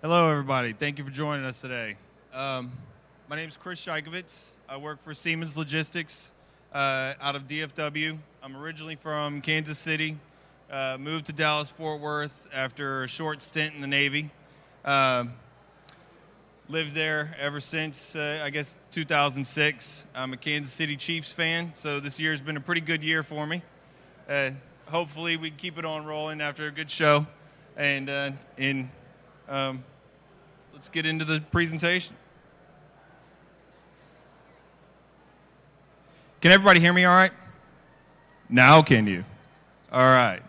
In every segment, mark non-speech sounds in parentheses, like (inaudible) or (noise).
Hello, everybody. Thank you for joining us today. Um, my name is Chris Sheikovitz. I work for Siemens Logistics uh, out of DFW. I'm originally from Kansas City, uh, moved to Dallas Fort Worth after a short stint in the Navy. Um, lived there ever since, uh, I guess, 2006. I'm a Kansas City Chiefs fan, so this year has been a pretty good year for me. Uh, hopefully, we keep it on rolling after a good show. And uh, in um, let's get into the presentation. Can everybody hear me all right? Now can you? All right.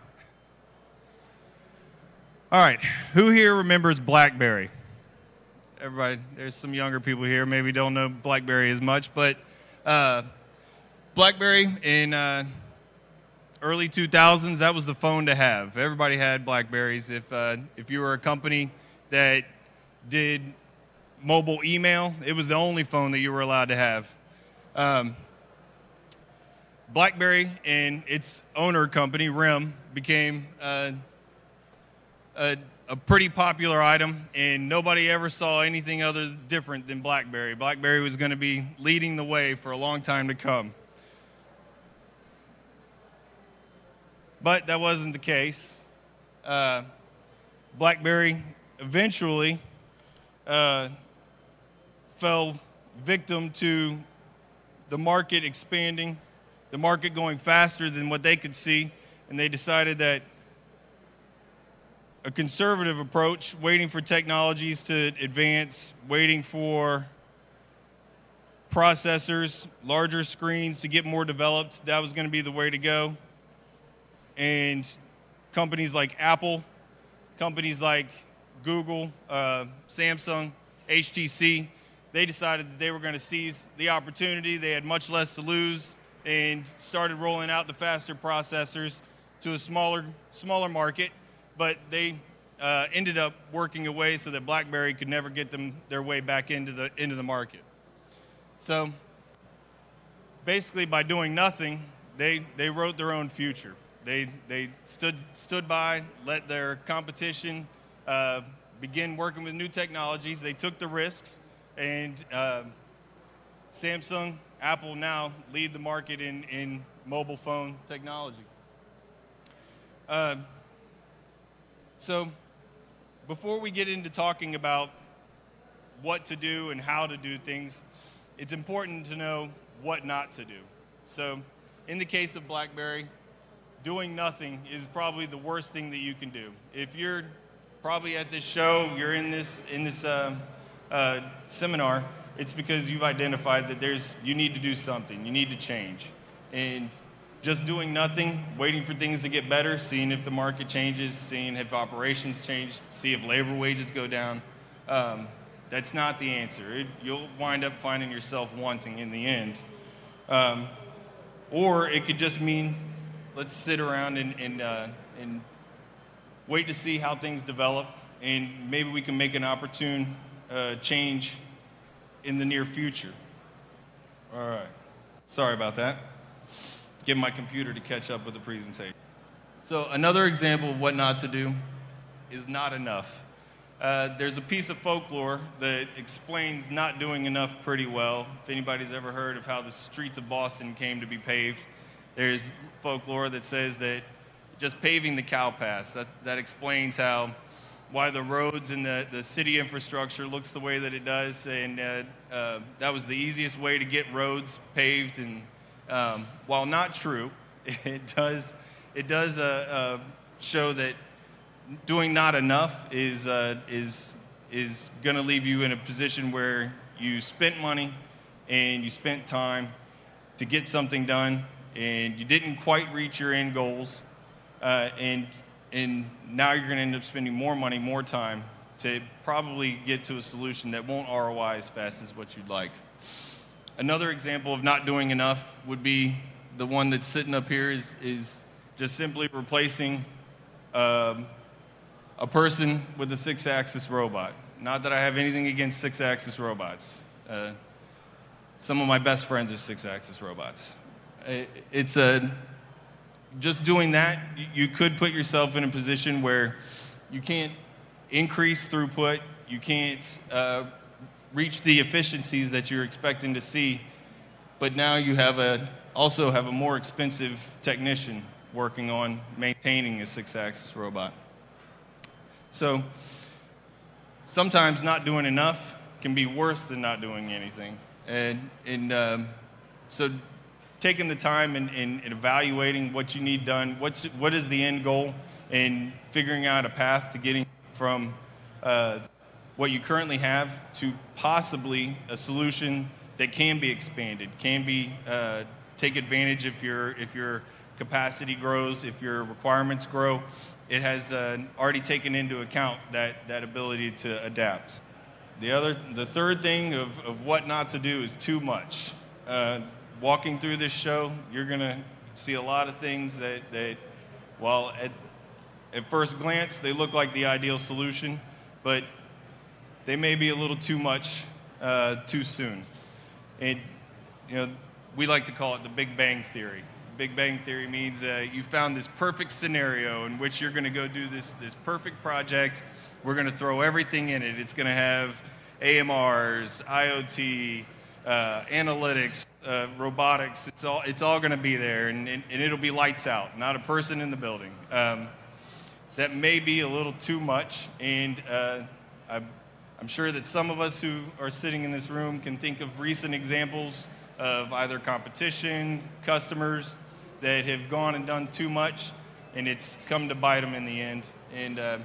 All right. Who here remembers BlackBerry? Everybody, there's some younger people here, maybe don't know BlackBerry as much, but uh, BlackBerry in uh, early 2000s, that was the phone to have. Everybody had Blackberries. If, uh, if you were a company that did mobile email. It was the only phone that you were allowed to have. Um, BlackBerry and its owner company, RIM, became uh, a, a, pretty popular item, and nobody ever saw anything other different than BlackBerry. BlackBerry was going to be leading the way for a long time to come. But that wasn't the case. Uh, BlackBerry eventually uh, fell victim to the market expanding, the market going faster than what they could see, and they decided that a conservative approach, waiting for technologies to advance, waiting for processors, larger screens to get more developed, that was going to be the way to go. And companies like Apple, companies like Google, uh, Samsung, HTC, they decided that they were going to seize the opportunity. They had much less to lose and started rolling out the faster processors to a smaller, smaller market. But they uh, ended up working away so that BlackBerry could never get them their way back into the into the market. So basically, by doing nothing, they they wrote their own future. They they stood stood by, let their competition uh, begin working with new technologies. They took the risks, and uh, Samsung, Apple now lead the market in, in mobile phone technology. Uh, so, before we get into talking about what to do and how to do things, it's important to know what not to do. So, in the case of BlackBerry, doing nothing is probably the worst thing that you can do. If you're probably at this show, you're in this in this uh, uh, seminar, it's because you've identified that there's you need to do something, you need to change, and just doing nothing, waiting for things to get better, seeing if the market changes, seeing if operations change, see if labor wages go down. Um, that's not the answer. It, you'll wind up finding yourself wanting in the end. Um, or it could just mean let's sit around and, and, uh, and wait to see how things develop, and maybe we can make an opportune uh, change in the near future. All right. Sorry about that. Get my computer to catch up with the presentation. So, another example of what not to do is not enough. Uh, there's a piece of folklore that explains not doing enough pretty well. If anybody's ever heard of how the streets of Boston came to be paved, there's folklore that says that just paving the cow paths. That, that explains how why the roads and the, the city infrastructure looks the way that it does. And uh, uh, that was the easiest way to get roads paved. And um, while not true, (laughs) it does, it does uh, uh show that doing not enough is, uh, is, is going to leave you in a position where you spent money and you spent time to get something done and you didn't quite reach your end goals uh, and and now you're going to end up spending more money, more time to probably get to a solution that won't ROI as fast as what you'd like. Another example of not doing enough would be the one that's sitting up here is, is just simply replacing um, a person with a six axis robot. Not that I have anything against six axis robots. Uh, some of my best friends are six axis robots. It's a just doing that, you could put yourself in a position where you can't increase throughput, you can't uh, reach the efficiencies that you're expecting to see. But now you have a also have a more expensive technician working on maintaining a six-axis robot. So sometimes not doing enough can be worse than not doing anything. And, and um, so taking the time and, and, and, evaluating what you need done, what's, what is the end goal, and figuring out a path to getting from uh, what you currently have to possibly a solution that can be expanded, can be uh, take advantage if your if your capacity grows, if your requirements grow. It has uh, already taken into account that that ability to adapt. The other, the third thing of, of what not to do is too much. Uh, walking through this show, you're gonna see a lot of things that that, while at at first glance they look like the ideal solution, but they may be a little too much uh, too soon. And, you know, we like to call it the Big Bang Theory. Big Bang Theory means uh, you found this perfect scenario in which you're going to go do this, this perfect project. We're going to throw everything in it. It's going to have AMRs, IoT, uh, analytics, uh, robotics. It's all, it's all going to be there, and, and, it'll be lights out, not a person in the building. Um, that may be a little too much, and uh, I I'm sure that some of us who are sitting in this room can think of recent examples of either competition, customers that have gone and done too much, and it's come to bite them in the end. And, uh,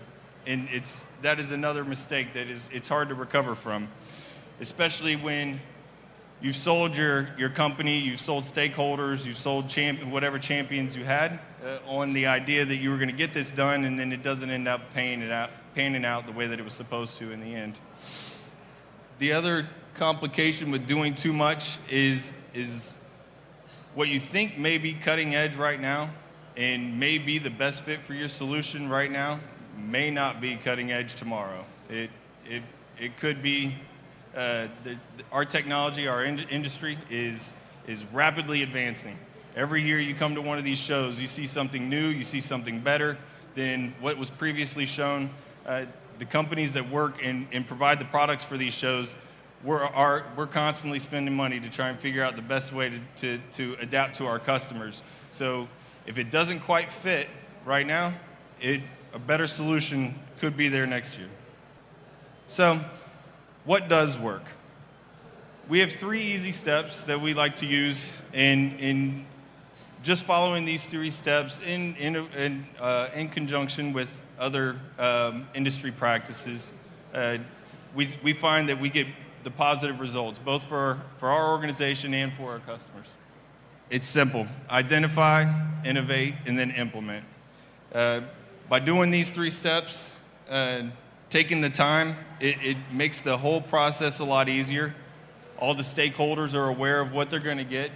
and it's, that is another mistake that is, it's hard to recover from, especially when you've sold your, your company, you've sold stakeholders, you've sold champ, whatever champions you had uh, on the idea that you were going to get this done, and then it doesn't end up paying it out, panning out the way that it was supposed to in the end. The other complication with doing too much is, is what you think may be cutting edge right now and may be the best fit for your solution right now may not be cutting edge tomorrow. It, it, it could be uh, the, our technology, our in- industry is, is rapidly advancing. Every year you come to one of these shows, you see something new, you see something better than what was previously shown uh, the companies that work and, and provide the products for these shows, we're, are, we're constantly spending money to try and figure out the best way to, to, to adapt to our customers. So if it doesn't quite fit right now, it, a better solution could be there next year. So, what does work? We have three easy steps that we like to use in, in just following these three steps in, in, in, uh, in conjunction with other um, industry practices, uh, we, we find that we get the positive results, both for, for our organization and for our customers. It's simple identify, innovate, and then implement. Uh, by doing these three steps, uh, taking the time, it, it makes the whole process a lot easier. All the stakeholders are aware of what they're going to get.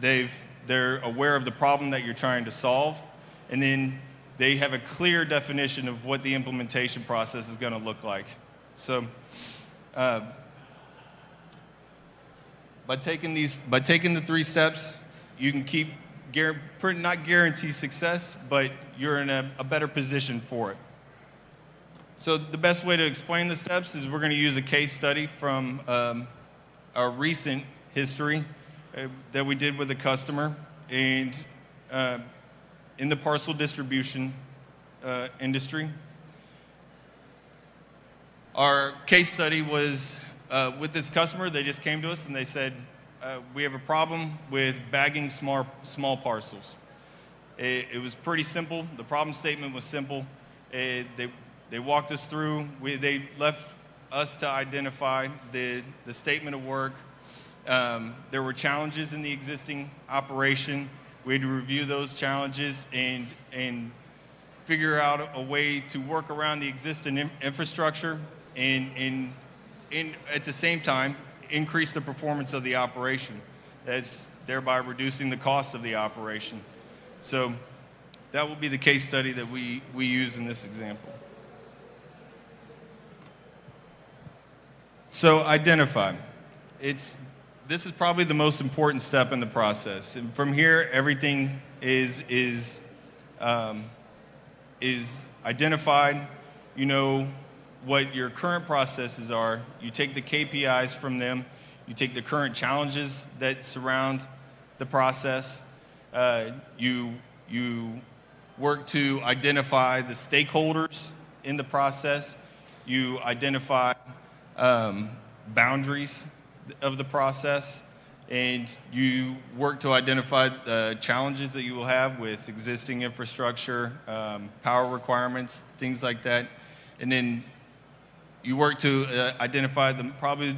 They've they're aware of the problem that you're trying to solve, and then they have a clear definition of what the implementation process is going to look like. So, uh, by taking these, by taking the three steps, you can keep not guarantee success, but you're in a, a better position for it. So the best way to explain the steps is we're going to use a case study from um, our recent history uh, that we did with a customer, and uh, in the parcel distribution uh, industry. Our case study was uh, with this customer. They just came to us and they said, uh, "We have a problem with bagging small small parcels." It, it, was pretty simple. The problem statement was simple. It, they they walked us through. We, they left us to identify the the statement of work um, there were challenges in the existing operation. We had to review those challenges and, and figure out a way to work around the existing in- infrastructure and, and, and at the same time increase the performance of the operation. That's thereby reducing the cost of the operation. So that will be the case study that we, we use in this example. So identify. It's this is probably the most important step in the process. And from here, everything is, is, um, is identified. You know what your current processes are, you take the KPIs from them, you take the current challenges that surround the process, uh, you, you work to identify the stakeholders in the process, you identify um, boundaries of the process, and you work to identify the challenges that you will have with existing infrastructure, um, power requirements, things like that. And then you work to uh, identify the probably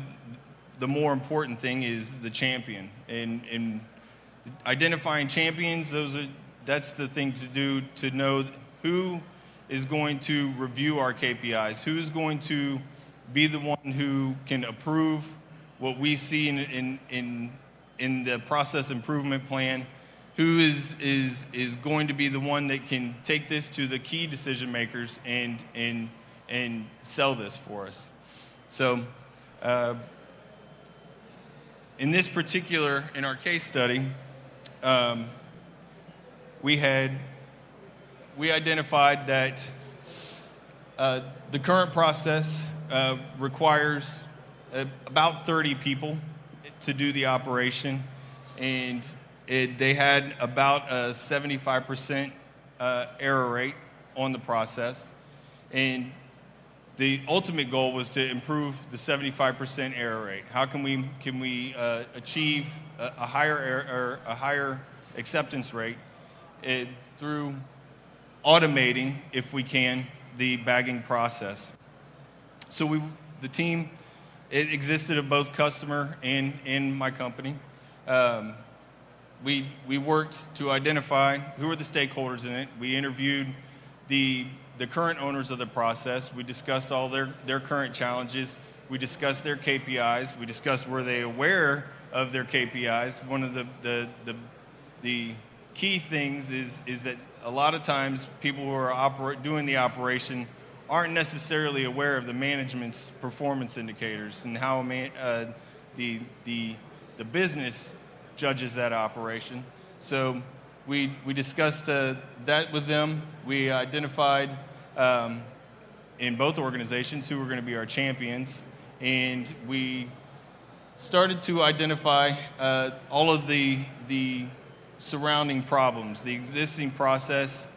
the more important thing is the champion. And, and identifying champions, those are, that's the thing to do to know who is going to review our KPIs, who's going to be the one who can approve what we see in, in, in, in the process improvement plan, who is, is, is going to be the one that can take this to the key decision makers and, and, and sell this for us. So, uh, in this particular, in our case study, um, we had, we identified that uh, the current process uh, requires uh, about 30 people to do the operation, and it, they had about a 75% uh, error rate on the process. And the ultimate goal was to improve the 75% error rate. How can we, can we uh, achieve a, a higher error, a higher acceptance rate it, through automating, if we can, the bagging process? So we, the team, it existed of both customer and in my company. Um, we, we worked to identify who are the stakeholders in it. We interviewed the the current owners of the process. We discussed all their, their current challenges. We discussed their KPIs. We discussed were they aware of their KPIs. One of the, the, the, the key things is, is that a lot of times people who are doing the operation aren't necessarily aware of the management's performance indicators and how man, uh, the, the, the business judges that operation. So we, we discussed uh, that with them. We identified um, in both organizations who were going to be our champions, and we started to identify uh, all of the, the surrounding problems. The existing process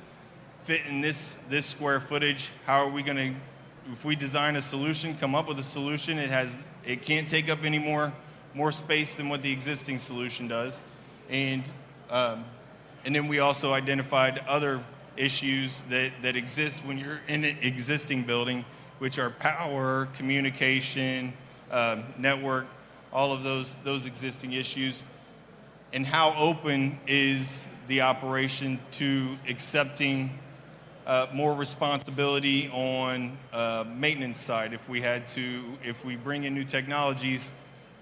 fit in this, this square footage. How are we going to, if we design a solution, come up with a solution, it, has, it can't take up any more, more space than what the existing solution does. And um, and then we also identified other issues that, that exist when you're in an existing building, which are power, communication, uh, network, all of those, those existing issues. And how open is the operation to accepting uh, more responsibility on uh, maintenance side. If we had to, if we bring in new technologies,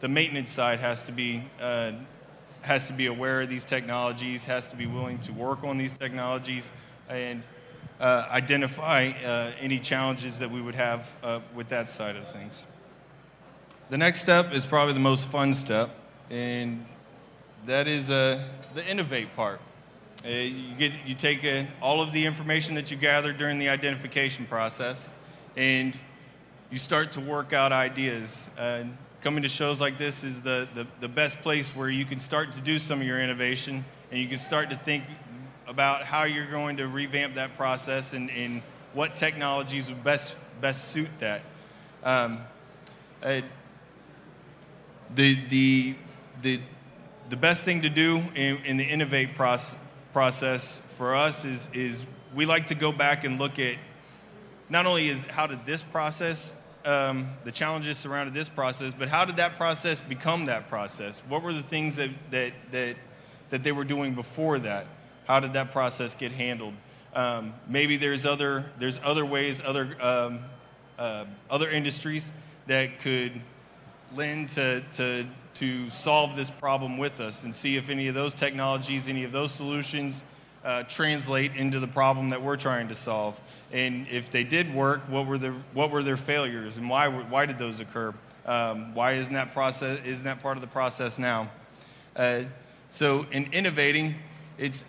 the maintenance side has to be uh, has to be aware of these technologies, has to be willing to work on these technologies, and uh, identify uh, any challenges that we would have uh, with that side of things. The next step is probably the most fun step, and that is the innovate part. Uh, you, get, you take uh, all of the information that you gathered during the identification process, and you start to work out ideas coming to shows like this is the, the, the best place where you can start to do some of your innovation and you can start to think about how you're going to revamp that process and, and what technologies would best, best suit that. Um, uh, the, the, the, the best thing to do in, in the innovate process, process for us is, is we like to go back and look at not only is how did this process um, the challenges surrounded this process, but how did that process become that process? What were the things that, that, that, that they were doing before that? How did that process get handled? Um, maybe there's other, there's other ways, other, um, uh, other industries that could lend to, to, to solve this problem with us and see if any of those technologies, any of those solutions uh, translate into the problem that we're trying to solve. And if they did work, what were, the, what were their failures and why, why did those occur? Um, why isn't that, process, isn't that part of the process now? Uh, so in innovating, it's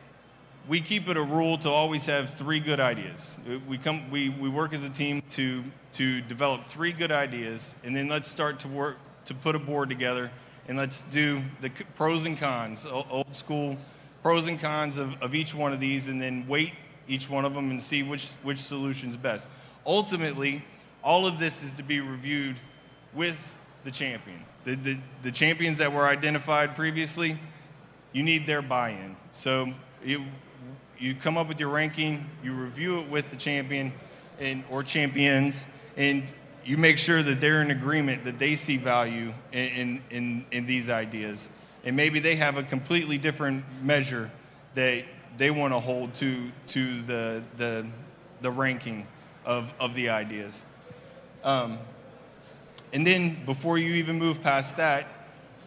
we keep it a rule to always have three good ideas. We, come, we, we work as a team to, to develop three good ideas, and then let's start to work to put a board together, and let's do the pros and cons, old school pros and cons of, of each one of these, and then weight each one of them and see which, which solution is best. Ultimately, all of this is to be reviewed with the champion. The, the, the champions that were identified previously, you need their buy-in. So you, you come up with your ranking, you review it with the champion and, or champions, and you make sure that they're in agreement that they see value in, in, in, these ideas. And maybe they have a completely different measure that they want to hold to, to the, the, the ranking of, of the ideas. Um, and then before you even move past that,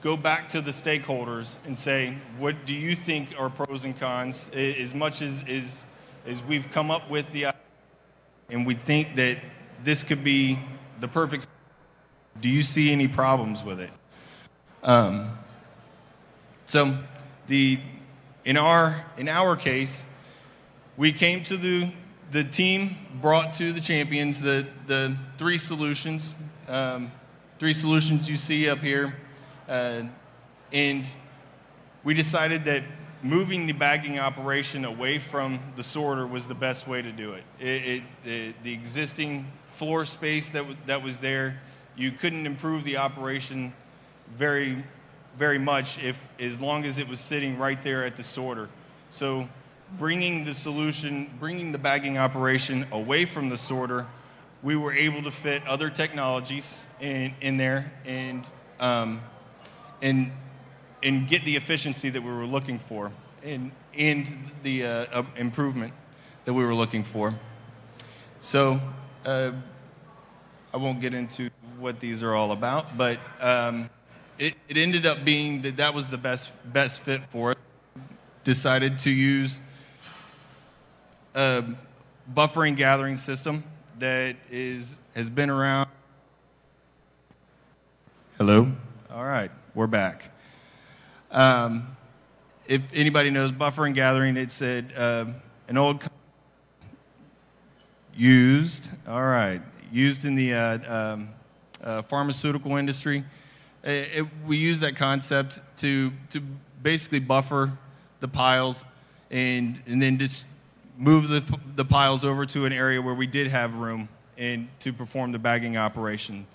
go back to the stakeholders and say, what do you think are pros and cons? As much as, as, as we've come up with the and we think that this could be the perfect, do you see any problems with it? Um, so the, in, our, in our case, we came to the, the team, brought to the champions the, the three solutions, um, three solutions you see up here. Uh, and we decided that moving the bagging operation away from the sorter was the best way to do it. it, it the, the, existing floor space that, that was there, you couldn't improve the operation very, very much if, as long as it was sitting right there at the sorter. So bringing the solution, bringing the bagging operation away from the sorter, we were able to fit other technologies in, in there and um, and and get the efficiency that we were looking for and and the uh, improvement that we were looking for. So uh, I won't get into what these are all about, but um, it, it ended up being that that was the best best fit for it. Decided to use a buffering gathering system that is has been around. Hello. All right, we're back. Um, if anybody knows buffer and gathering, it said uh, an old used. All right, used in the uh, um, uh, pharmaceutical industry. It, it, we use that concept to to basically buffer the piles and and then just move the, the piles over to an area where we did have room and to perform the bagging operation.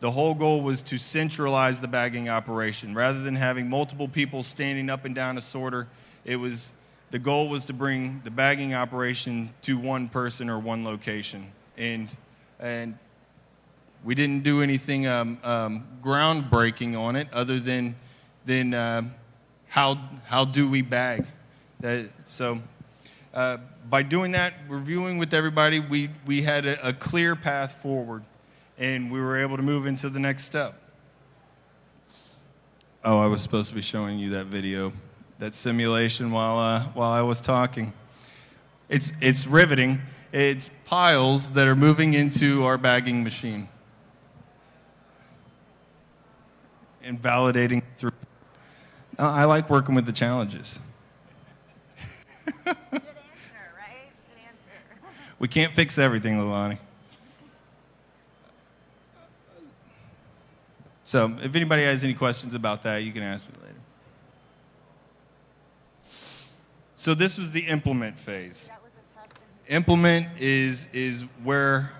The whole goal was to centralize the bagging operation. Rather than having multiple people standing up and down a sorter, it was the goal was to bring the bagging operation to one person or one location. And, and we didn't do anything um, um, groundbreaking on it other than, than uh, how, how do we bag. That, so uh, by doing that, reviewing with everybody, we, we had a, a clear path forward and we were able to move into the next step. Oh, I was supposed to be showing you that video, that simulation while, uh, while I was talking. It's, it's riveting. It's piles that are moving into our bagging machine and validating through. I like working with the challenges. Good answer, right? Good answer. we can't fix everything, Lilani. So if anybody has any questions about that, you can ask me later. So this was the implement phase. Implement is is where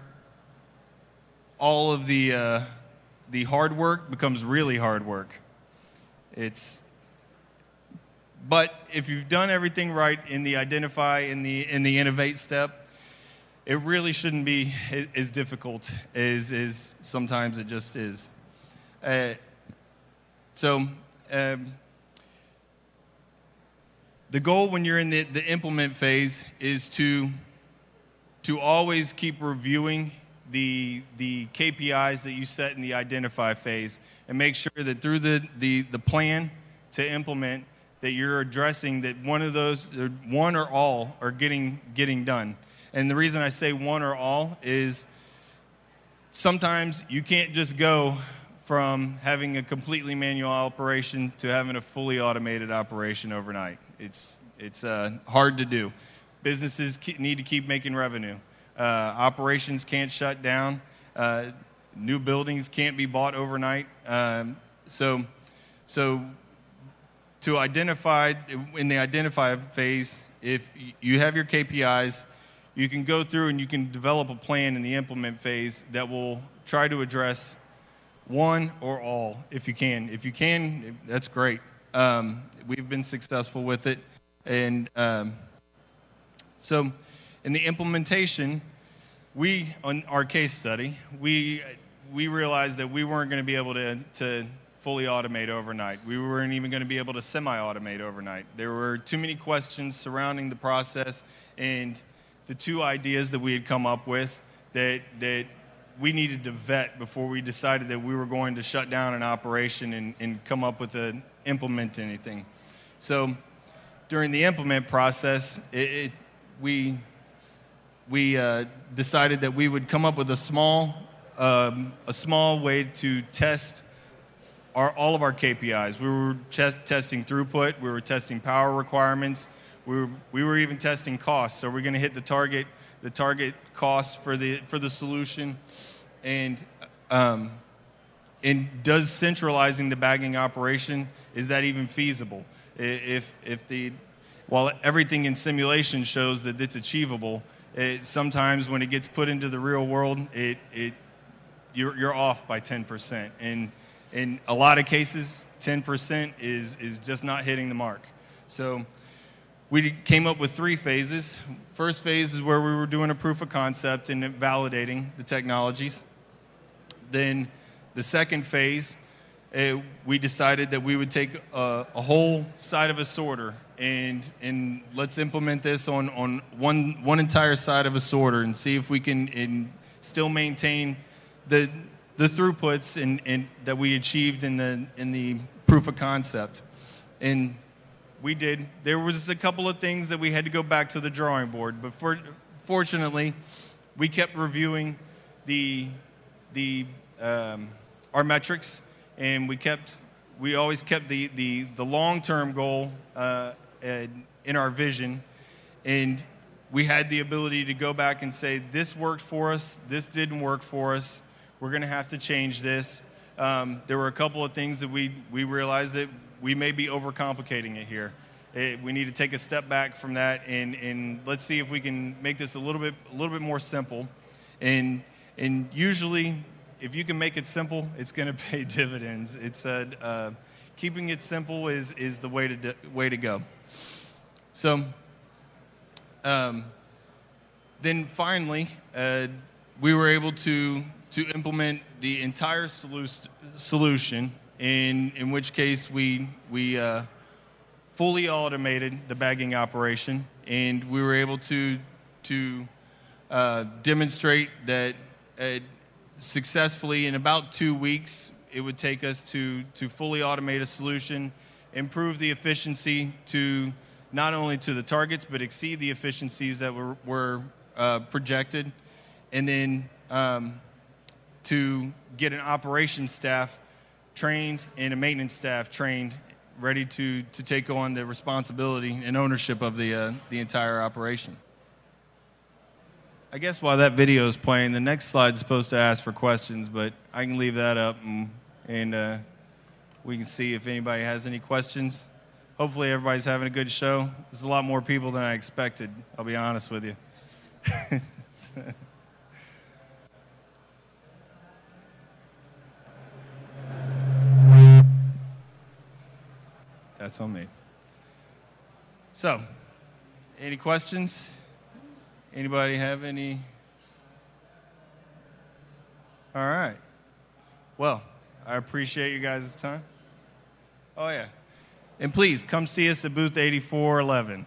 all of the uh, the hard work becomes really hard work. It's but if you've done everything right in the identify in the in the innovate step, it really shouldn't be as difficult as, as sometimes it just is. Uh, so, um, the goal when you're in the, the implement phase is to, to always keep reviewing the, the KPIs that you set in the identify phase and make sure that through the, the, the plan to implement that you're addressing that one of those, one or all, are getting, getting done. And the reason I say one or all is sometimes you can't just go from having a completely manual operation to having a fully automated operation overnight. It's, It's uh, hard to do. Businesses need to keep making revenue. Uh, operations can't shut down. Uh, new buildings can't be bought overnight. Um, so, so to identify in the identify phase, if you have your KPIs, you can go through and you can develop a plan in the implement phase that will try to address one or all if you can. If you can, that's great. Um, we've been successful with it. And um, so in the implementation, we, on our case study, we, we realized that we weren't going to be able to, to fully automate overnight. We weren't even going to be able to semi automate overnight. There were too many questions surrounding the process and the two ideas that we had come up with that, that we needed to vet before we decided that we were going to shut down an operation and, and come up with a implement anything. So during the implement process, it, it, we, we uh, decided that we would come up with a small, um, a small way to test our, all of our KPIs. We were test, testing throughput, we were testing power requirements, we were, we were even testing costs. So we're going to hit the target, the target cost for the for the solution, and um, and does centralizing the bagging operation is that even feasible? If if the while everything in simulation shows that it's achievable, it, sometimes when it gets put into the real world, it it you're, you're off by 10%. And in a lot of cases, 10% is, is just not hitting the mark. So we came up with three phases. First phase is where we were doing a proof of concept and validating the technologies. Then the second phase, uh, we decided that we would take a, a, whole side of a sorter and, and let's implement this on, on one, one entire side of a sorter and see if we can still maintain the, the throughputs in, in, that we achieved in the, in the proof of concept. And we did. There was a couple of things that we had to go back to the drawing board, but for, fortunately, we kept reviewing the, the, um, our metrics, and we kept, we always kept the, the, the long-term goal uh, in our vision, and we had the ability to go back and say, this worked for us, this didn't work for us, we're going to have to change this. Um, there were a couple of things that we, we realized that we may be overcomplicating it here. It, we need to take a step back from that and, and let's see if we can make this a little bit a little bit more simple. And and usually, if you can make it simple, it's going (laughs) to pay dividends. It's a, uh, keeping it simple is is the way to way to go. So. Um, then finally, uh, we were able to to implement the entire solution in, in which case we, we uh, fully automated the bagging operation. And we were able to, to uh, demonstrate that uh, successfully in about two weeks it would take us to, to fully automate a solution, improve the efficiency to not only to the targets but exceed the efficiencies that were, were uh, projected, and then um, to get an operations staff trained and a maintenance staff trained, ready to, to take on the responsibility and ownership of the, uh, the entire operation. I guess while that video is playing, the next slide is supposed to ask for questions, but I can leave that up and, and uh, we can see if anybody has any questions. Hopefully, everybody's having a good show. There's a lot more people than I expected, I'll be honest with you. (laughs) That's on me. So, any questions? Anybody have any? All right. Well, I appreciate you guys' time. Oh, yeah. And please come see us at booth 8411.